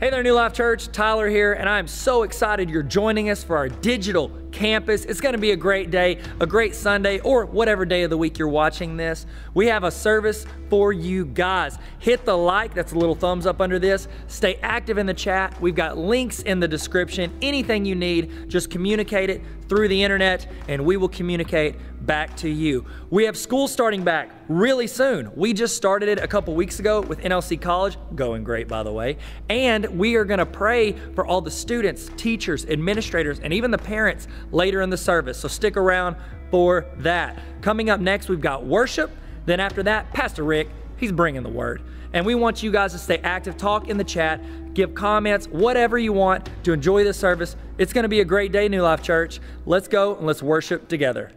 Hey there, New Life Church. Tyler here, and I'm so excited you're joining us for our digital campus. It's going to be a great day, a great Sunday, or whatever day of the week you're watching this. We have a service for you guys. Hit the like, that's a little thumbs up under this. Stay active in the chat. We've got links in the description. Anything you need, just communicate it through the internet, and we will communicate back to you. We have school starting back really soon. We just started it a couple weeks ago with NLC College, going great, by the way. And we are going to pray for all the students, teachers, administrators, and even the parents later in the service. So stick around for that. Coming up next, we've got worship. Then after that, Pastor Rick, he's bringing the word. And we want you guys to stay active, talk in the chat, give comments, whatever you want to enjoy this service. It's going to be a great day, New Life Church. Let's go and let's worship together.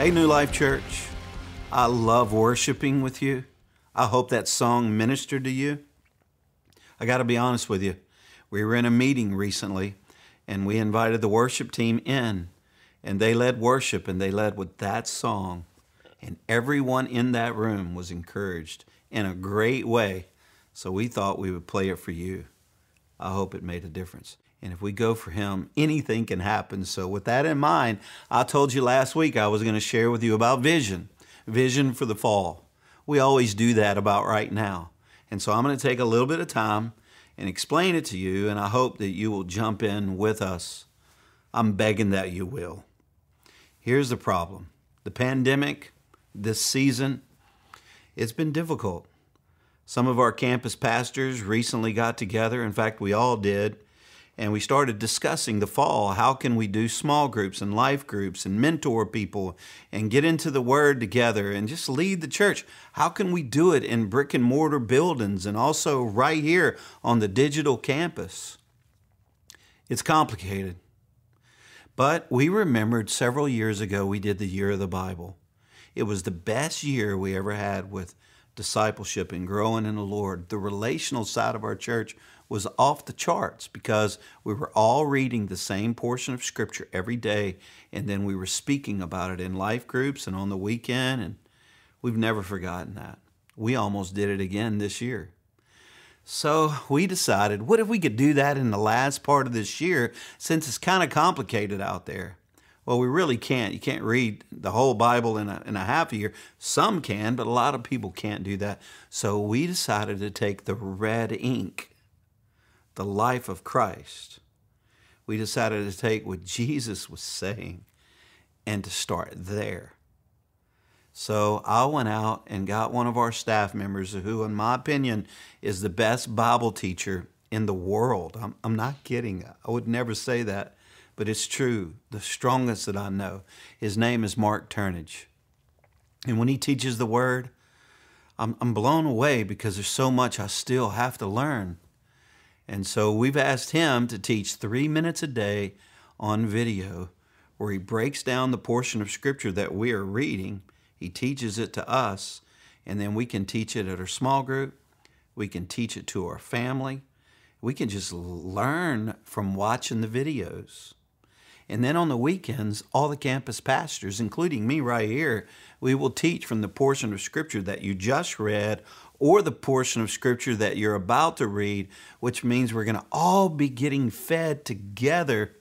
Hey, New Life Church. I love worshiping with you. I hope that song ministered to you. I got to be honest with you. We were in a meeting recently and we invited the worship team in, and they led worship and they led with that song. And everyone in that room was encouraged in a great way. So we thought we would play it for you. I hope it made a difference. And if we go for Him, anything can happen. So, with that in mind, I told you last week I was going to share with you about vision, vision for the fall. We always do that about right now. And so, I'm going to take a little bit of time and explain it to you, and I hope that you will jump in with us. I'm begging that you will. Here's the problem the pandemic, this season, it's been difficult. Some of our campus pastors recently got together. In fact, we all did and we started discussing the fall. How can we do small groups and life groups and mentor people and get into the word together and just lead the church? How can we do it in brick and mortar buildings and also right here on the digital campus? It's complicated. But we remembered several years ago we did the year of the bible. It was the best year we ever had with discipleship and growing in the lord. The relational side of our church was off the charts because we were all reading the same portion of Scripture every day, and then we were speaking about it in life groups and on the weekend, and we've never forgotten that. We almost did it again this year. So we decided, what if we could do that in the last part of this year since it's kind of complicated out there? Well, we really can't. You can't read the whole Bible in a, in a half a year. Some can, but a lot of people can't do that. So we decided to take the red ink the life of Christ, we decided to take what Jesus was saying and to start there. So I went out and got one of our staff members who, in my opinion, is the best Bible teacher in the world. I'm, I'm not kidding. I would never say that, but it's true. The strongest that I know. His name is Mark Turnage. And when he teaches the word, I'm, I'm blown away because there's so much I still have to learn. And so we've asked him to teach three minutes a day on video where he breaks down the portion of scripture that we are reading. He teaches it to us, and then we can teach it at our small group. We can teach it to our family. We can just learn from watching the videos. And then on the weekends, all the campus pastors, including me right here, we will teach from the portion of scripture that you just read or the portion of scripture that you're about to read, which means we're going to all be getting fed together.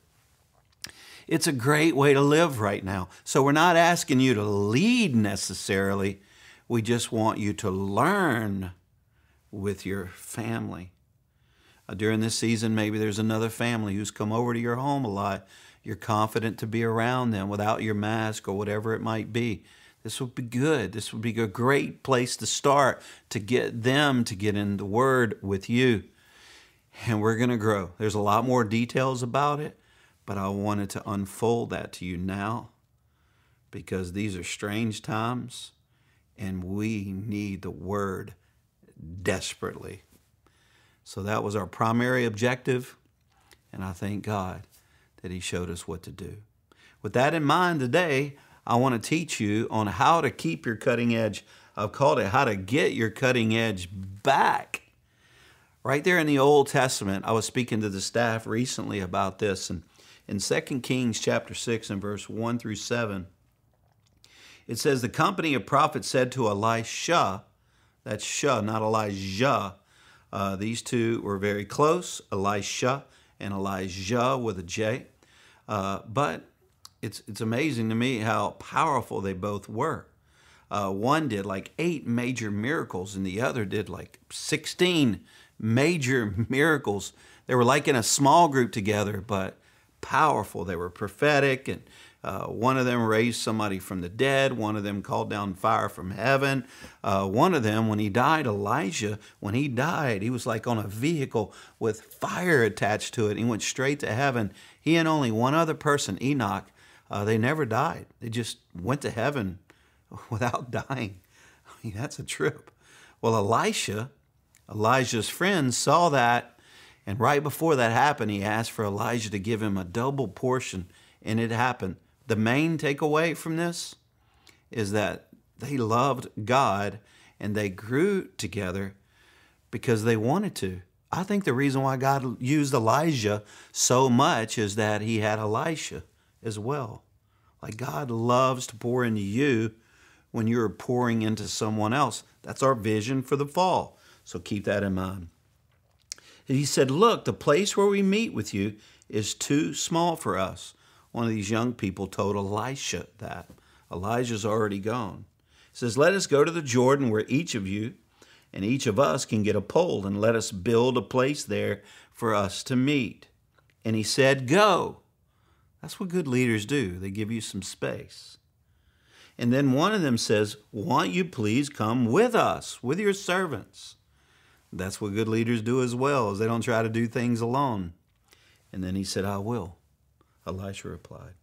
It's a great way to live right now. So we're not asking you to lead necessarily. We just want you to learn with your family. Uh, during this season, maybe there's another family who's come over to your home a lot. You're confident to be around them without your mask or whatever it might be. This would be good. This would be a great place to start to get them to get in the Word with you. And we're going to grow. There's a lot more details about it, but I wanted to unfold that to you now because these are strange times and we need the Word desperately. So that was our primary objective, and I thank God that He showed us what to do. With that in mind, today, I want to teach you on how to keep your cutting edge. I've called it how to get your cutting edge back. Right there in the Old Testament, I was speaking to the staff recently about this, and in 2 Kings chapter 6 and verse 1 through 7, it says, The company of prophets said to Elisha, that's Shah, not Elijah. Uh, these two were very close, Elisha and Elijah with a J. Uh, but it's it's amazing to me how powerful they both were. Uh, one did like eight major miracles, and the other did like sixteen major miracles. They were like in a small group together, but powerful. They were prophetic, and uh, one of them raised somebody from the dead. One of them called down fire from heaven. Uh, one of them, when he died, Elijah, when he died, he was like on a vehicle with fire attached to it. He went straight to heaven. He and only one other person, Enoch, uh, they never died. They just went to heaven without dying. I mean, that's a trip. Well, Elisha, Elijah's friend, saw that, and right before that happened, he asked for Elijah to give him a double portion, and it happened. The main takeaway from this is that they loved God and they grew together because they wanted to. I think the reason why God used Elijah so much is that he had Elisha as well. Like God loves to pour into you when you're pouring into someone else. That's our vision for the fall. So keep that in mind. He said, Look, the place where we meet with you is too small for us. One of these young people told Elisha that. Elijah's already gone. He says, Let us go to the Jordan where each of you and each of us can get a pole, and let us build a place there for us to meet. And he said, Go. That's what good leaders do. They give you some space. And then one of them says, Won't you please come with us, with your servants? That's what good leaders do as well, is they don't try to do things alone. And then he said, I will. Elisha replied.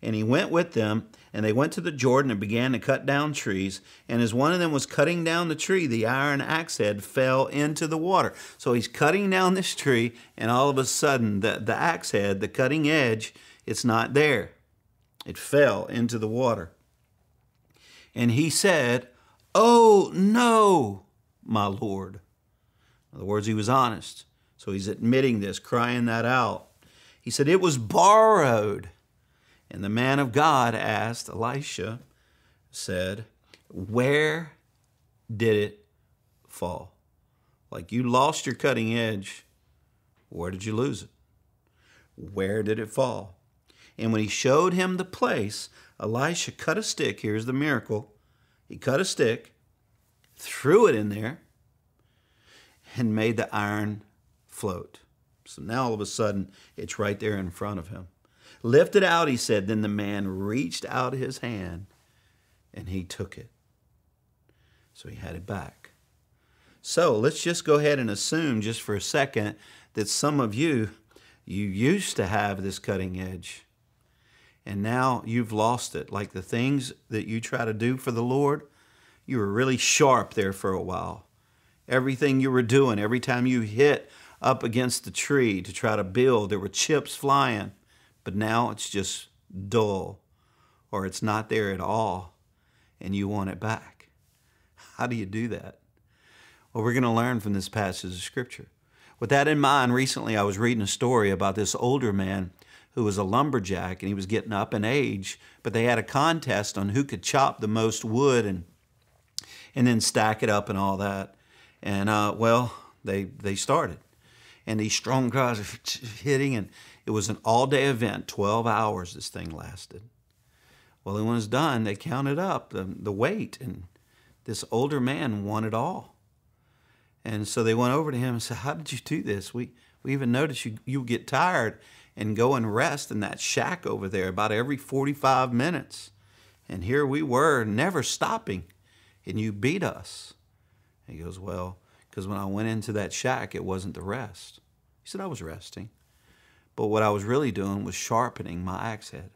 And he went with them, and they went to the Jordan and began to cut down trees. And as one of them was cutting down the tree, the iron axe head fell into the water. So he's cutting down this tree, and all of a sudden, the, the axe head, the cutting edge, it's not there. It fell into the water. And he said, Oh, no, my Lord. In other words, he was honest. So he's admitting this, crying that out. He said, It was borrowed. And the man of God asked, Elisha said, Where did it fall? Like you lost your cutting edge. Where did you lose it? Where did it fall? And when he showed him the place, Elisha cut a stick. Here's the miracle. He cut a stick, threw it in there, and made the iron float. So now all of a sudden, it's right there in front of him. Lift it out, he said. Then the man reached out his hand and he took it. So he had it back. So let's just go ahead and assume, just for a second, that some of you, you used to have this cutting edge and now you've lost it. Like the things that you try to do for the Lord, you were really sharp there for a while. Everything you were doing, every time you hit up against the tree to try to build, there were chips flying but now it's just dull or it's not there at all and you want it back. How do you do that? Well, we're going to learn from this passage of Scripture. With that in mind, recently I was reading a story about this older man who was a lumberjack and he was getting up in age, but they had a contest on who could chop the most wood and and then stack it up and all that. And uh, well, they they started, and these strong guys are hitting, and it was an all day event, 12 hours this thing lasted. Well, when it was done, they counted up the, the weight, and this older man won it all. And so they went over to him and said, How did you do this? We, we even noticed you, you get tired and go and rest in that shack over there about every 45 minutes. And here we were, never stopping, and you beat us. He goes, Well, because when I went into that shack, it wasn't the rest. He said, I was resting. But what I was really doing was sharpening my axe head.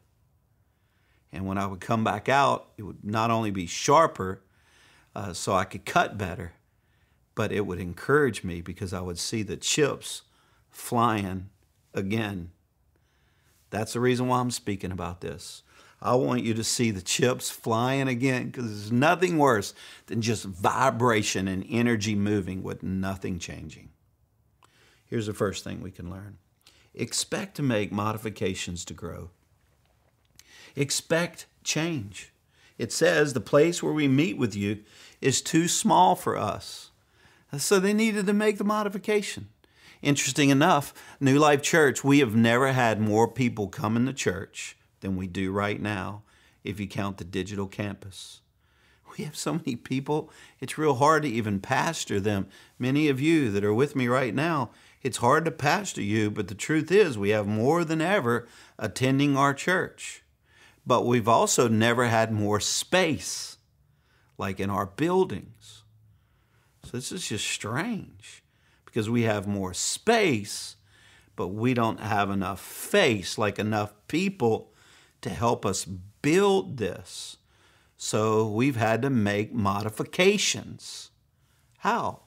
And when I would come back out, it would not only be sharper uh, so I could cut better, but it would encourage me because I would see the chips flying again. That's the reason why I'm speaking about this. I want you to see the chips flying again because there's nothing worse than just vibration and energy moving with nothing changing. Here's the first thing we can learn expect to make modifications to grow. Expect change. It says the place where we meet with you is too small for us. So they needed to make the modification. Interesting enough, New Life Church, we have never had more people come in the church than we do right now if you count the digital campus. We have so many people, it's real hard to even pastor them. Many of you that are with me right now, it's hard to pastor you, but the truth is, we have more than ever attending our church. But we've also never had more space, like in our buildings. So this is just strange because we have more space, but we don't have enough face, like enough people to help us build this. So we've had to make modifications. How?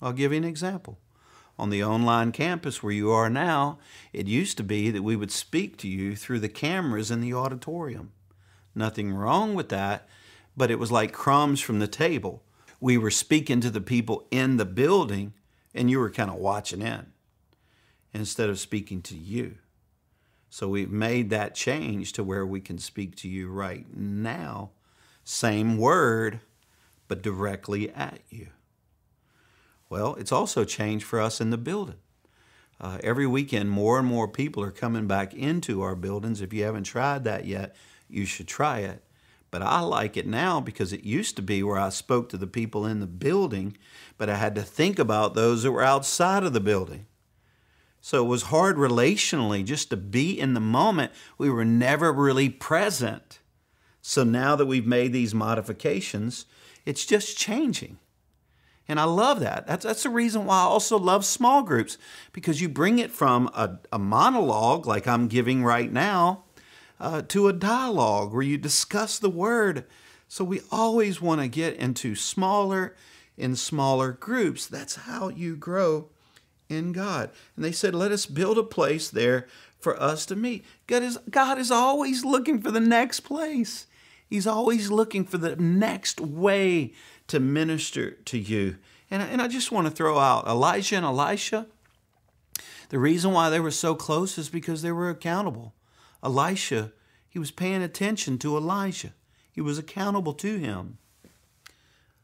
I'll give you an example. On the online campus where you are now, it used to be that we would speak to you through the cameras in the auditorium. Nothing wrong with that, but it was like crumbs from the table. We were speaking to the people in the building, and you were kind of watching in instead of speaking to you. So we've made that change to where we can speak to you right now. Same word, but directly at you. Well, it's also changed for us in the building. Uh, every weekend, more and more people are coming back into our buildings. If you haven't tried that yet, you should try it. But I like it now because it used to be where I spoke to the people in the building, but I had to think about those that were outside of the building. So it was hard relationally just to be in the moment. We were never really present. So now that we've made these modifications, it's just changing. And I love that. That's, that's the reason why I also love small groups, because you bring it from a, a monologue like I'm giving right now uh, to a dialogue where you discuss the word. So we always want to get into smaller and smaller groups. That's how you grow in God. And they said, let us build a place there for us to meet. God is, God is always looking for the next place. He's always looking for the next way to minister to you. And, and I just want to throw out Elijah and Elisha. The reason why they were so close is because they were accountable. Elisha, he was paying attention to Elijah, he was accountable to him.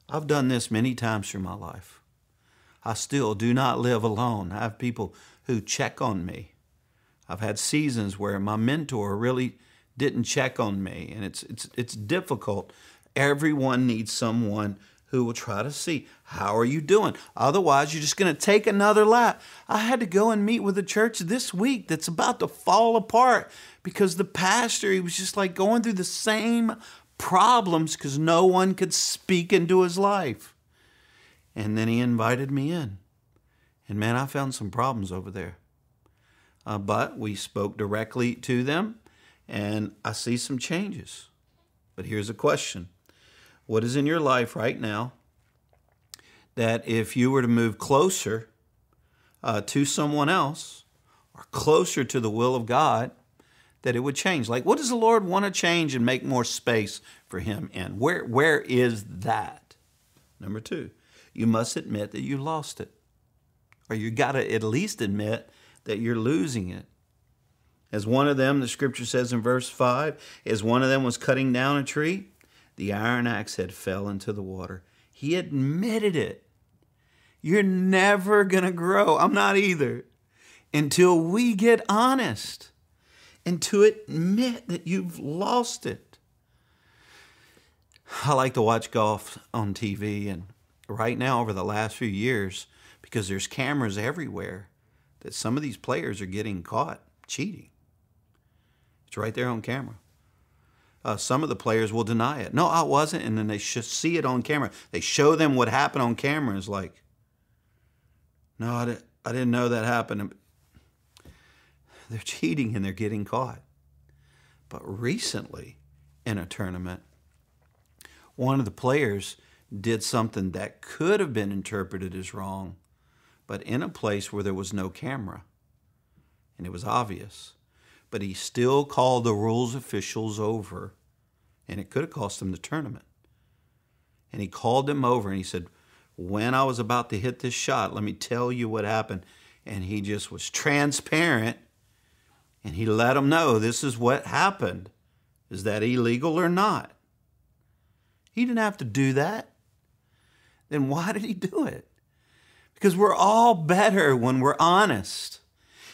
I've done this many times through my life. I still do not live alone. I have people who check on me. I've had seasons where my mentor really didn't check on me, and it's it's it's difficult. Everyone needs someone who will try to see how are you doing. Otherwise, you're just going to take another lap. I had to go and meet with a church this week that's about to fall apart because the pastor he was just like going through the same problems because no one could speak into his life. And then he invited me in. And man, I found some problems over there. Uh, but we spoke directly to them, and I see some changes. But here's a question What is in your life right now that if you were to move closer uh, to someone else or closer to the will of God, that it would change? Like, what does the Lord want to change and make more space for Him in? Where, where is that? Number two, you must admit that you lost it. Or you got to at least admit that you're losing it. As one of them, the scripture says in verse 5, as one of them was cutting down a tree, the iron axe head fell into the water. He admitted it. You're never going to grow. I'm not either. Until we get honest and to admit that you've lost it. I like to watch golf on TV, and right now, over the last few years, because there's cameras everywhere, that some of these players are getting caught cheating. It's right there on camera. Uh, some of the players will deny it. No, I wasn't. And then they should see it on camera. They show them what happened on camera. It's like, no, I didn't, I didn't know that happened. They're cheating and they're getting caught. But recently, in a tournament, one of the players did something that could have been interpreted as wrong, but in a place where there was no camera. And it was obvious. But he still called the rules officials over, and it could have cost him the tournament. And he called them over and he said, When I was about to hit this shot, let me tell you what happened. And he just was transparent and he let them know this is what happened. Is that illegal or not? He didn't have to do that. Then why did he do it? Because we're all better when we're honest.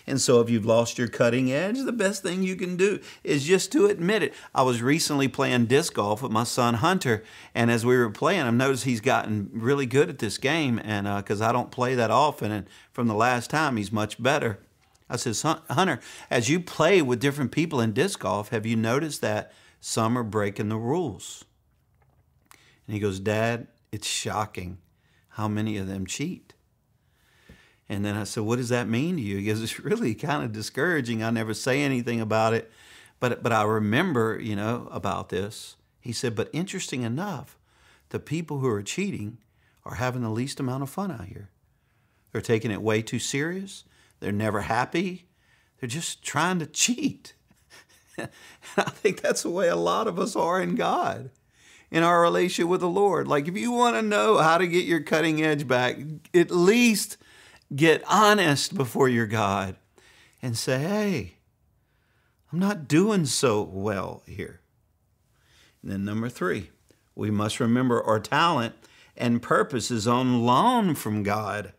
And so if you've lost your cutting edge, the best thing you can do is just to admit it. I was recently playing disc golf with my son Hunter, and as we were playing, I've noticed he's gotten really good at this game, and because uh, I don't play that often, and from the last time, he's much better. I said, Hunter, as you play with different people in disc golf, have you noticed that some are breaking the rules? And he goes, Dad, it's shocking how many of them cheat. And then I said, What does that mean to you? He goes, It's really kind of discouraging. I never say anything about it, but, but I remember, you know, about this. He said, But interesting enough, the people who are cheating are having the least amount of fun out here. They're taking it way too serious. They're never happy. They're just trying to cheat. and I think that's the way a lot of us are in God. in our relationship with the Lord. Like, if you want to know how to get your cutting edge back, at least get honest before your God and say, hey, I'm not doing so well here. And then, number three, we must remember our talent and purpose is on loan from God.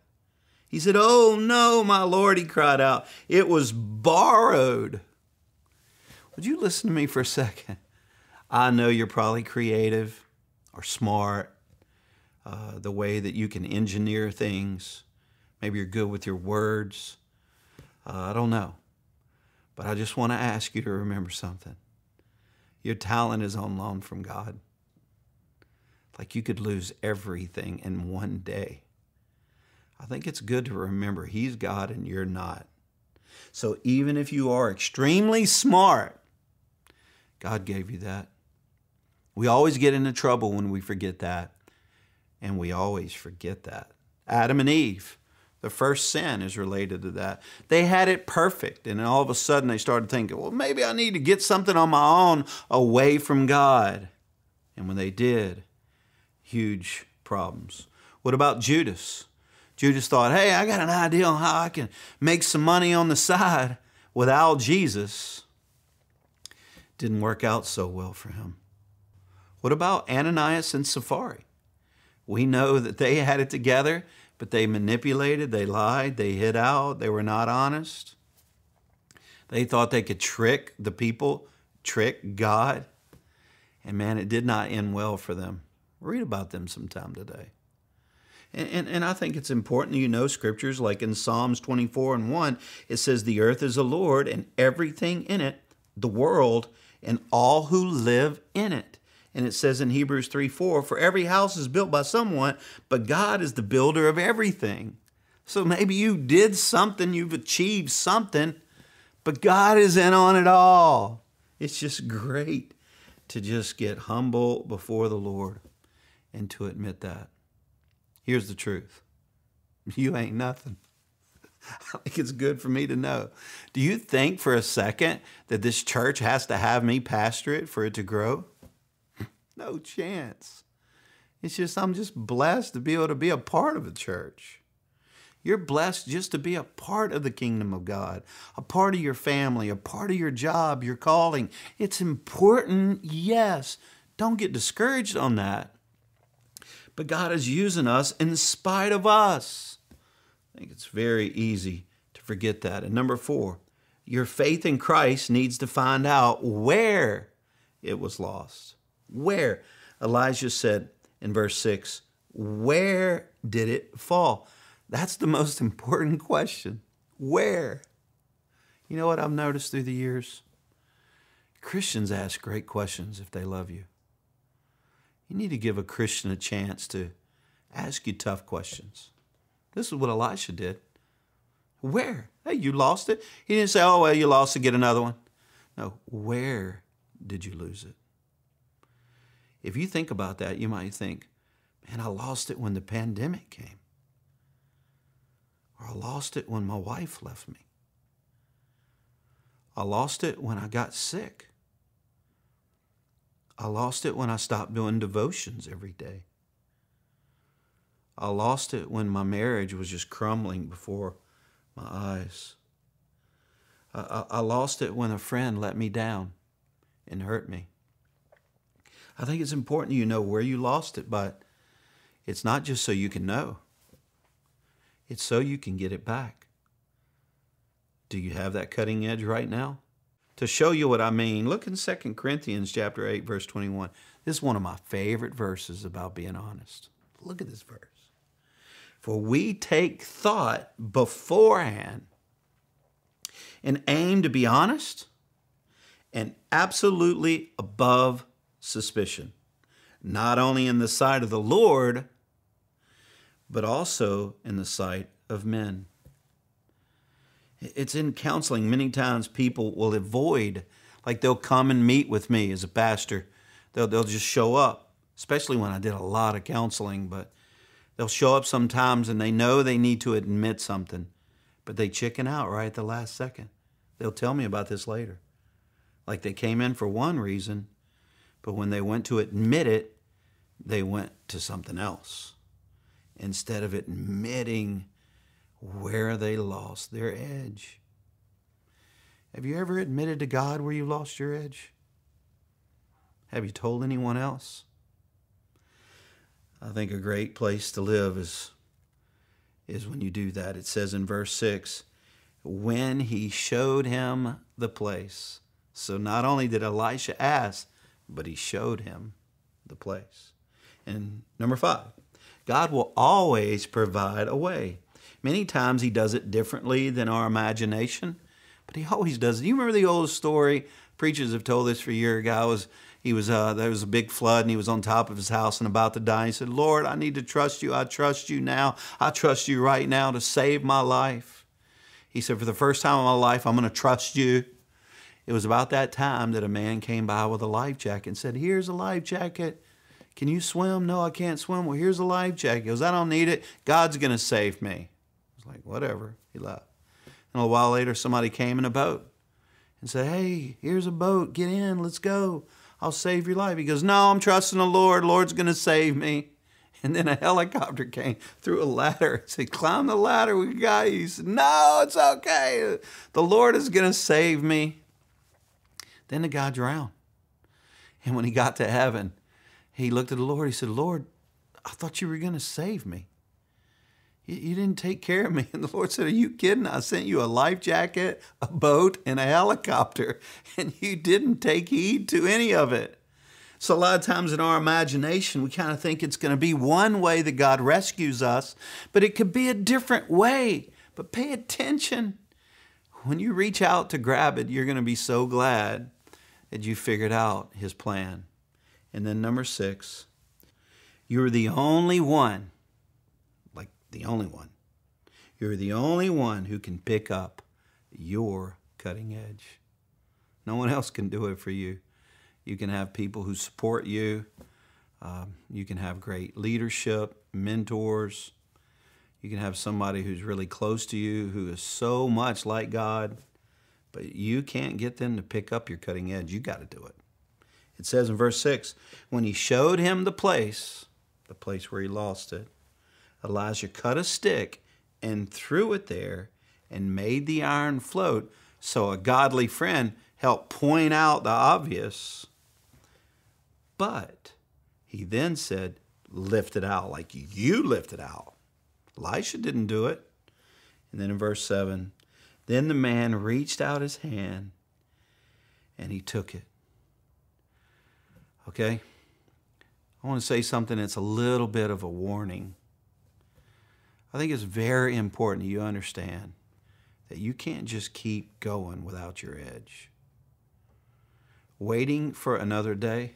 He said, Oh no, my Lord, he cried out. It was borrowed. Would you listen to me for a second? I know you're probably creative or smart, uh, the way that you can engineer things. Maybe you're good with your words. Uh, I don't know. But I just want to ask you to remember something. Your talent is on loan from God. Like you could lose everything in one day. I think it's good to remember He's God and you're not. So even if you are extremely smart, God gave you that. We always get into trouble when we forget that. And we always forget that. Adam and Eve, the first sin is related to that. They had it perfect, and all of a sudden they started thinking, well, maybe I need to get something on my own away from God. And when they did, huge problems. What about Judas? Judas thought, hey, I got an idea on how I can make some money on the side without Jesus. Didn't work out so well for him. What about Ananias and Sapphira? We know that they had it together, but they manipulated, they lied, they hid out, they were not honest. They thought they could trick the people, trick God. And man, it did not end well for them. Read about them sometime today. And, and, and, I think it's important you know scriptures like in Psalms 24 and 1, it says, The earth is the Lord and everything in it, the world, and all who live in it. And it says in Hebrews 3 4, For every house is built by someone, but God is the builder of everything. So maybe you did something, you've achieved something, but God is in on it all. It's just great to just get humble before the Lord and to admit that. Here's the truth you ain't nothing. I think it's good for me to know. Do you think for a second that this church has to have me pastor it for it to grow? No chance. It's just, I'm just blessed to be able to be a part of a church. You're blessed just to be a part of the kingdom of God, a part of your family, a part of your job, your calling. It's important, yes. Don't get discouraged on that. But God is using us in spite of us. I think it's very easy to forget that. And number four, your faith in Christ needs to find out where it was lost. Where? Elijah said in verse 6, Where did it fall? That's the most important question. Where? You know what I've noticed through the years? Christians ask great questions if they love you. You need to give a Christian a chance to ask you tough questions. This is what Elisha did. Where? Hey, you lost it? He didn't say, oh, well, you lost it, get another one. No, where did you lose it? If you think about that, you might think, man, I lost it when the pandemic came. Or I lost it when my wife left me. I lost it when I got sick. I lost it when I stopped doing devotions every day. I lost it when my marriage was just crumbling before my eyes. I, I, I, lost it when a friend let me down and hurt me. I think it's important you know where you lost it, but it's not just so you can know. It's so you can get it back. Do you have that cutting edge right now? To show you what I mean, look in 2 Corinthians chapter 8 verse 21. This is one of my favorite verses about being honest. Look at this verse. For we take thought beforehand and aim to be honest and absolutely above suspicion, not only in the sight of the Lord, but also in the sight of men. It's in counseling. Many times people will avoid, like they'll come and meet with me as a pastor. They'll, they'll just show up, especially when I did a lot of counseling, but they'll show up sometimes and they know they need to admit something, but they chicken out right at the last second. They'll tell me about this later. Like they came in for one reason, but when they went to admit it, they went to something else instead of admitting where they lost their edge. Have you ever admitted to God where you lost your edge? Have you told anyone else? I think a great place to live is, is when you do that. It says in verse 6 when he showed him the place. So not only did Elisha ask, but he showed him the place. And number five, God will always provide a way. Many times he does it differently than our imagination, but he always does it. You remember the old story? Preachers have told this for years. A guy was he was uh, there was a big flood and he was on top of his house and about to die. He said, "Lord, I need to trust you. I trust you now. I trust you right now to save my life." He said, "For the first time in my life, I'm going to trust you." It was about that time that a man came by with a life jacket and said, "Here's a life jacket. Can you swim?" "No, I can't swim." "Well, here's a life jacket." He goes, "I don't need it. God's going to save me." I was like, "Whatever." He left. And a while later, somebody came in a boat and said, "Hey, here's a boat. Get in. Let's go." I'll save your life. He goes, No, I'm trusting the Lord. Lord's going to save me. And then a helicopter came through a ladder. He said, Climb the ladder. We got you. He said, No, it's okay. The Lord is going to save me. Then the guy drowned. And when he got to heaven, he looked at the Lord. He said, Lord, I thought you were going to save me. You, you didn't take care of me. And the Lord said, Are you kidding? I sent you a life jacket, a boat, and a helicopter, and you didn't take heed to any of it. So, a lot of times in our imagination, we kind of think it's going to be one way that God rescues us, but it could be a different way. But pay attention. When you reach out to grab it, you're going to be so glad that you figured out His plan. And then, number six, you're the only one like the only one. You're the only one who can pick up your cutting edge. No one else can do it for you. You can have people who support you. Um, you can have great leadership, mentors. You can have somebody who's really close to you who is so much like God, but you can't get them to pick up your cutting edge. You got to do it. It says in verse 6 when he showed him the place, the place where he lost it, Elijah cut a stick and threw it there and made the iron float. So a godly friend helped point out the obvious. But he then said, Lift it out like you lift it out. Elisha didn't do it. And then in verse 7, then the man reached out his hand and he took it. Okay? I want to say something that's a little bit of a warning. I think it's very important that you understand that you can't just keep going without your edge. Waiting for another day.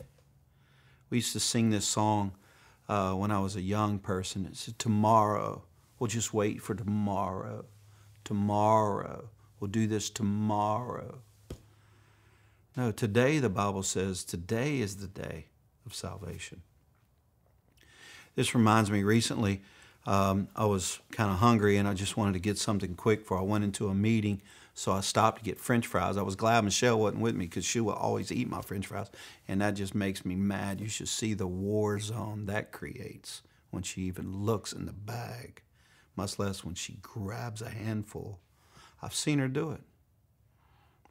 We used to sing this song uh, when I was a young person. It said, Tomorrow. We'll just wait for tomorrow. Tomorrow. We'll do this tomorrow. No, today, the Bible says, today is the day of salvation. This reminds me recently um, I was kind of hungry and I just wanted to get something quick before I went into a meeting. So I stopped to get French fries. I was glad Michelle wasn't with me because she will always eat my French fries, and that just makes me mad. You should see the war zone that creates when she even looks in the bag, much less when she grabs a handful. I've seen her do it.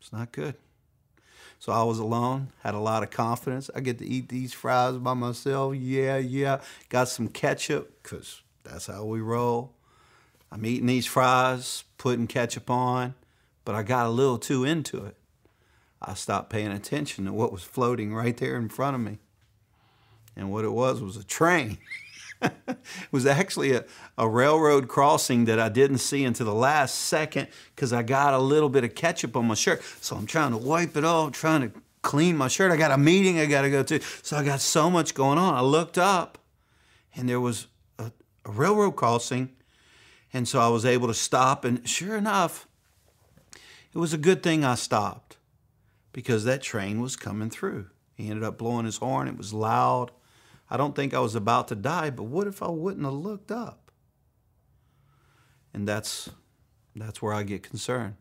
It's not good. So I was alone, had a lot of confidence. I get to eat these fries by myself. Yeah, yeah. Got some ketchup because that's how we roll. I'm eating these fries, putting ketchup on, but I got a little too into it. I stopped paying attention to what was floating right there in front of me. And what it was was a train. it was actually a, a railroad crossing that I didn't see until the last second because I got a little bit of ketchup on my shirt. So I'm trying to wipe it off, trying to clean my shirt. I got a meeting I got to go to. So I got so much going on. I looked up and there was a railroad crossing. And so I was able to stop. And sure enough, it was a good thing I stopped because that train was coming through. He ended up blowing his horn. It was loud. I don't think I was about to die, but what if I wouldn't have looked up? And that's that's where I get concerned.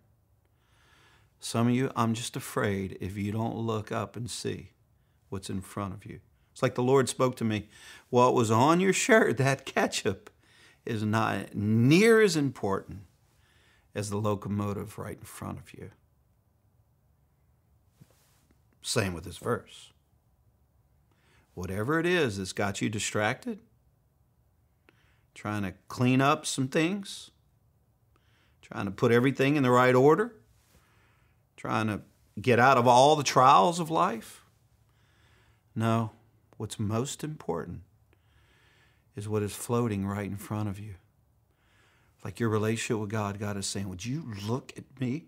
Some of you, I'm just afraid if you don't look up and see what's in front of you. It's like the Lord spoke to me. What was on your shirt, that ketchup, is not near as important as the locomotive right in front of you. Same with this verse. Whatever it is that's got you distracted, trying to clean up some things, trying to put everything in the right order, trying to get out of all the trials of life. No, what's most important is what is floating right in front of you. Like your relationship with God, God is saying, Would you look at me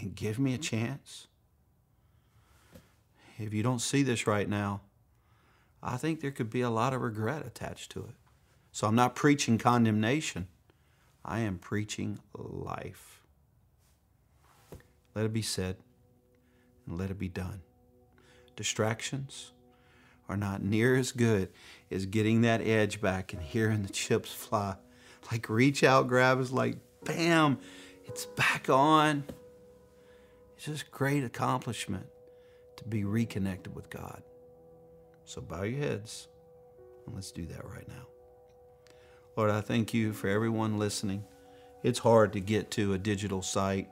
and give me a chance? If you don't see this right now, I think there could be a lot of regret attached to it. So I'm not preaching condemnation, I am preaching life. Let it be said and let it be done. Distractions are not near as good as getting that edge back and hearing the chips fly. Like reach out, grab is like bam, it's back on. It's just great accomplishment to be reconnected with God. So bow your heads and let's do that right now. Lord, I thank you for everyone listening. It's hard to get to a digital site.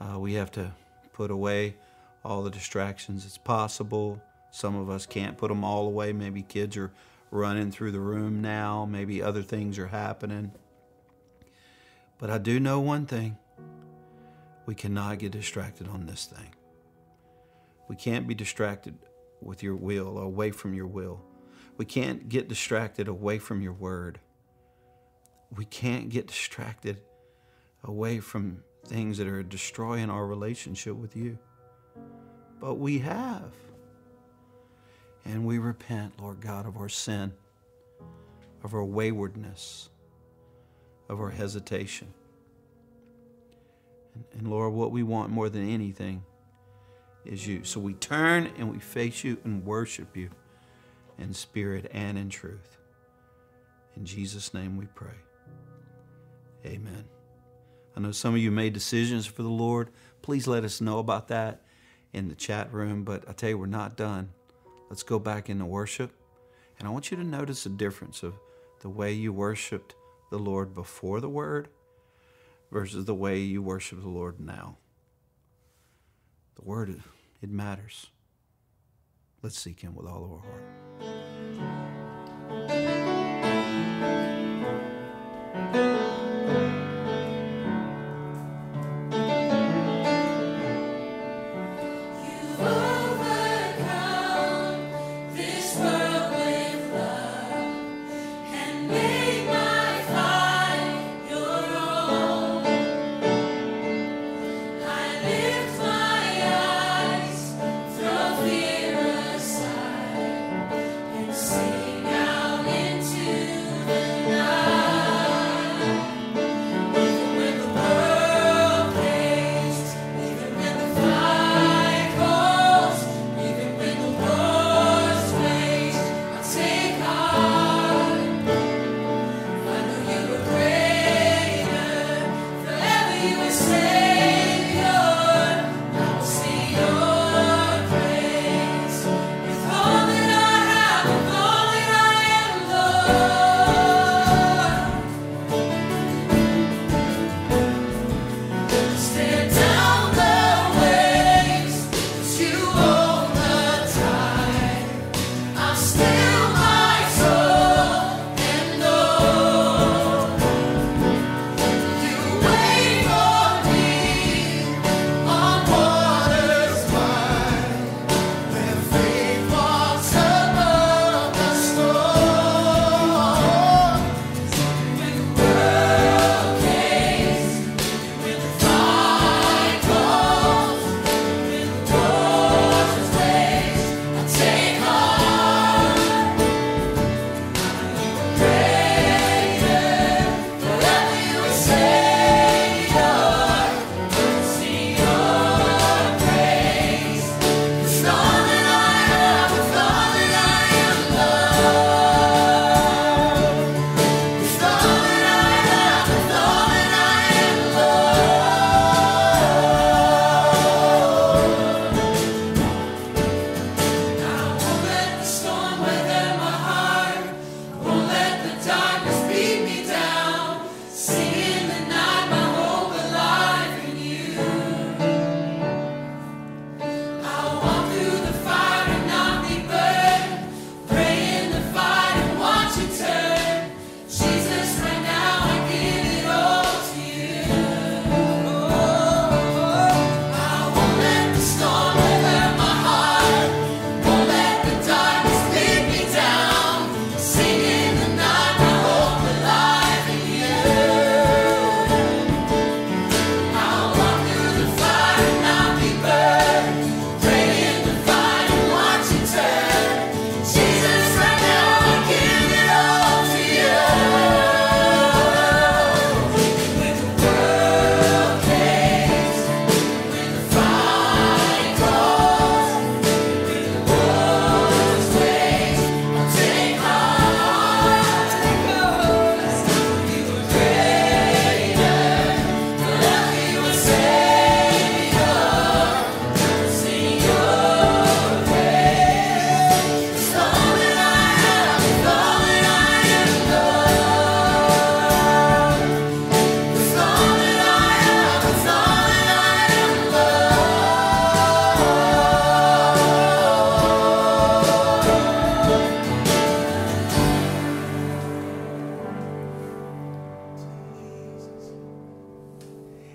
Uh, we have to put away all the distractions as possible. Some of us can't put them all away. Maybe kids are running through the room now. Maybe other things are happening. But I do know one thing we cannot get distracted on this thing. We can't be distracted with your will, away from your will. We can't get distracted away from your word. We can't get distracted away from things that are destroying our relationship with you. But we have. And we repent, Lord God, of our sin, of our waywardness, of our hesitation. And, and Lord, what we want more than anything is you. So we turn and we face you and worship you in spirit and in truth. In Jesus' name we pray. Amen. I know some of you made decisions for the Lord. Please let us know about that in the chat room. But I tell you, we're not done. Let's go back into worship. And I want you to notice the difference of the way you worshiped the Lord before the word versus the way you worship the Lord now. The word, it matters. Let's seek Him with all of our heart.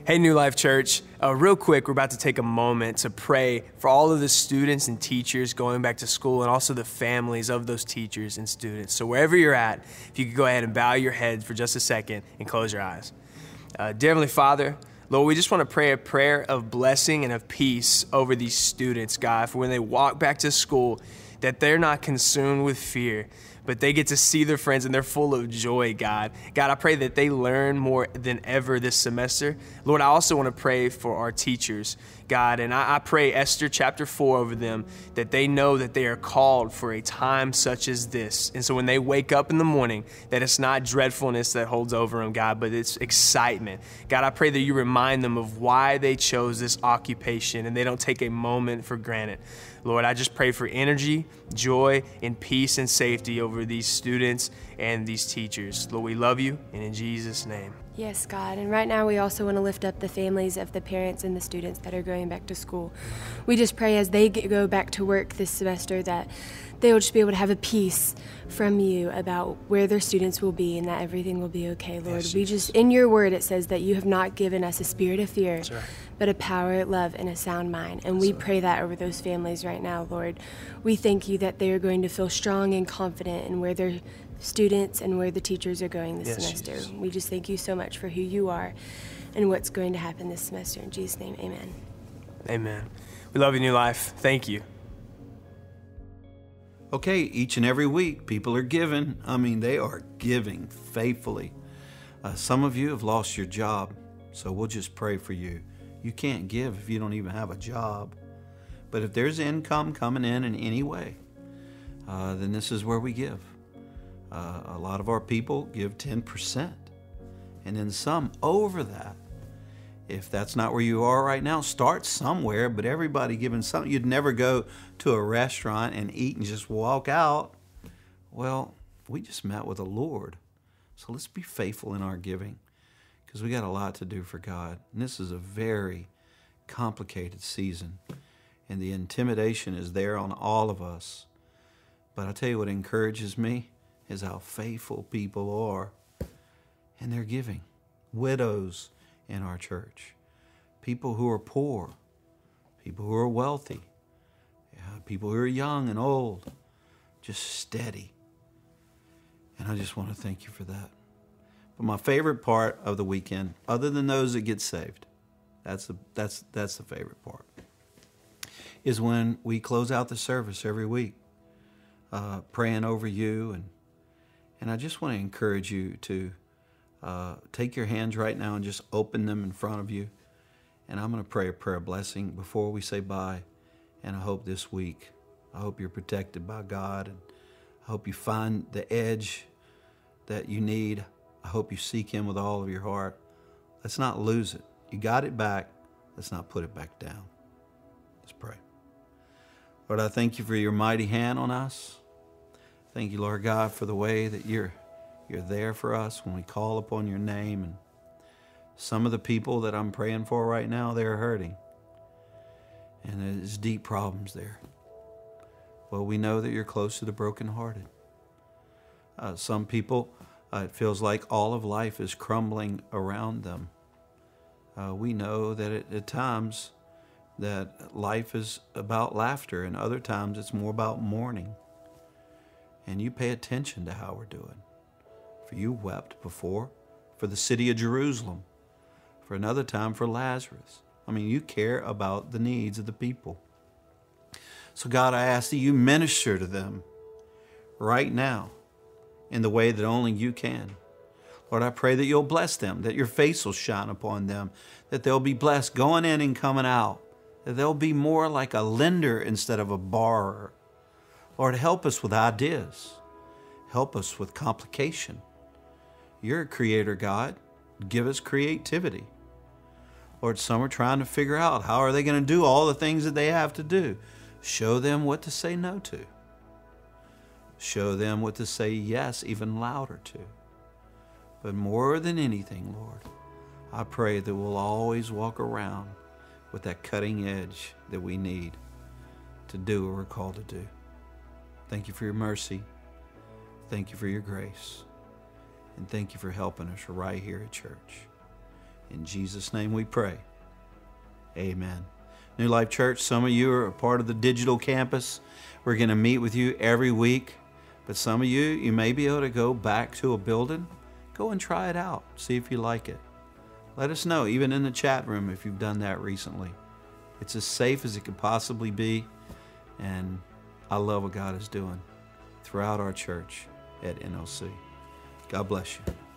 Hey, New Life Church. Uh, real quick, we're about to take a moment to pray for all of the students and teachers going back to school and also the families of those teachers and students. So, wherever you're at, if you could go ahead and bow your head for just a second and close your eyes. Uh, dear Heavenly Father, Lord, we just want to pray a prayer of blessing and of peace over these students, God, for when they walk back to school, that they're not consumed with fear, but they get to see their friends and they're full of joy, God. God, I pray that they learn more than ever this semester. Lord, I also want to pray for our teachers, God, and I, I pray Esther chapter 4 over them that they know that they are called for a time such as this. And so when they wake up in the morning, that it's not dreadfulness that holds over them, God, but it's excitement. God, I pray that you remind them of why they chose this occupation and they don't take a moment for granted. Lord, I just pray for energy, joy, and peace and safety over these students and these teachers. Lord, we love you, and in Jesus' name. Yes, God. And right now, we also want to lift up the families of the parents and the students that are going back to school. We just pray as they go back to work this semester that they will just be able to have a peace from you about where their students will be and that everything will be okay, Lord. Yes, we just, in your word, it says that you have not given us a spirit of fear, right. but a power, love, and a sound mind. And we pray that over those families right now, Lord. We thank you that they are going to feel strong and confident in where their students and where the teachers are going this Yes, semester. Jesus. We just thank you so much for who you are and what's going to happen this semester. In Jesus' name, amen. Amen. We love you, New Life. Thank you. Okay, each and every week, people are giving. I mean, they are giving faithfully. Uh, some of you have lost your job, so we'll just pray for you. You can't give if you don't even have a job. But if there's income coming in in any way, uh, then this is where we give. Uh, a lot of our people give 10%, and then some over that. If that's not where you are right now, start somewhere, but everybody giving something. You'd never go to a restaurant and eat and just walk out. Well, we just met with the Lord. So let's be faithful in our giving because we got a lot to do for God. And this is a very complicated season, and the intimidation is there on all of us. But I tell you what encourages me is how faithful people are and they're giving. Widows in our church, people who are poor, people who are wealthy, yeah, people who are young and old, just steady. And I just want to thank you for that. But my favorite part of the weekend, other than those that get saved, that's the, that's, that's the favorite part, is when we close out the service every week, uh, praying over you. And, and I just want to encourage you to uh, take your hands right now and just open them in front of you. And I'm going to pray a prayer blessing before we say bye. And I hope this week, I hope you're protected by God. And I hope you find the edge that you need. I hope you seek Him with all of your heart. Let's not lose it. You got it back. Let's not put it back down. Let's pray. Lord, I thank you for your mighty hand on us. Thank you, Lord God, for the way that you're you're there for us when we call upon your name. And some of the people that I'm praying for right now, they're hurting. And there's deep problems there. Well, we know that you're close to the brokenhearted. Uh, some people, uh, it feels like all of life is crumbling around them. Uh, we know that at, at times that life is about laughter, and other times it's more about mourning. And you pay attention to how we're doing. For you wept before for the city of Jerusalem, for another time for Lazarus. I mean, you care about the needs of the people. So, God, I ask that you minister to them right now in the way that only you can. Lord, I pray that you'll bless them, that your face will shine upon them, that they'll be blessed going in and coming out, that they'll be more like a lender instead of a borrower. Lord, help us with ideas, help us with complication. You're a creator, God. Give us creativity. Lord, some are trying to figure out how are they going to do all the things that they have to do. Show them what to say no to. Show them what to say yes even louder to. But more than anything, Lord, I pray that we'll always walk around with that cutting edge that we need to do what we're called to do. Thank you for your mercy. Thank you for your grace. And thank you for helping us right here at church. In Jesus' name we pray. Amen. New Life Church, some of you are a part of the digital campus. We're going to meet with you every week. But some of you, you may be able to go back to a building. Go and try it out. See if you like it. Let us know, even in the chat room, if you've done that recently. It's as safe as it could possibly be. And I love what God is doing throughout our church at NLC. God bless you.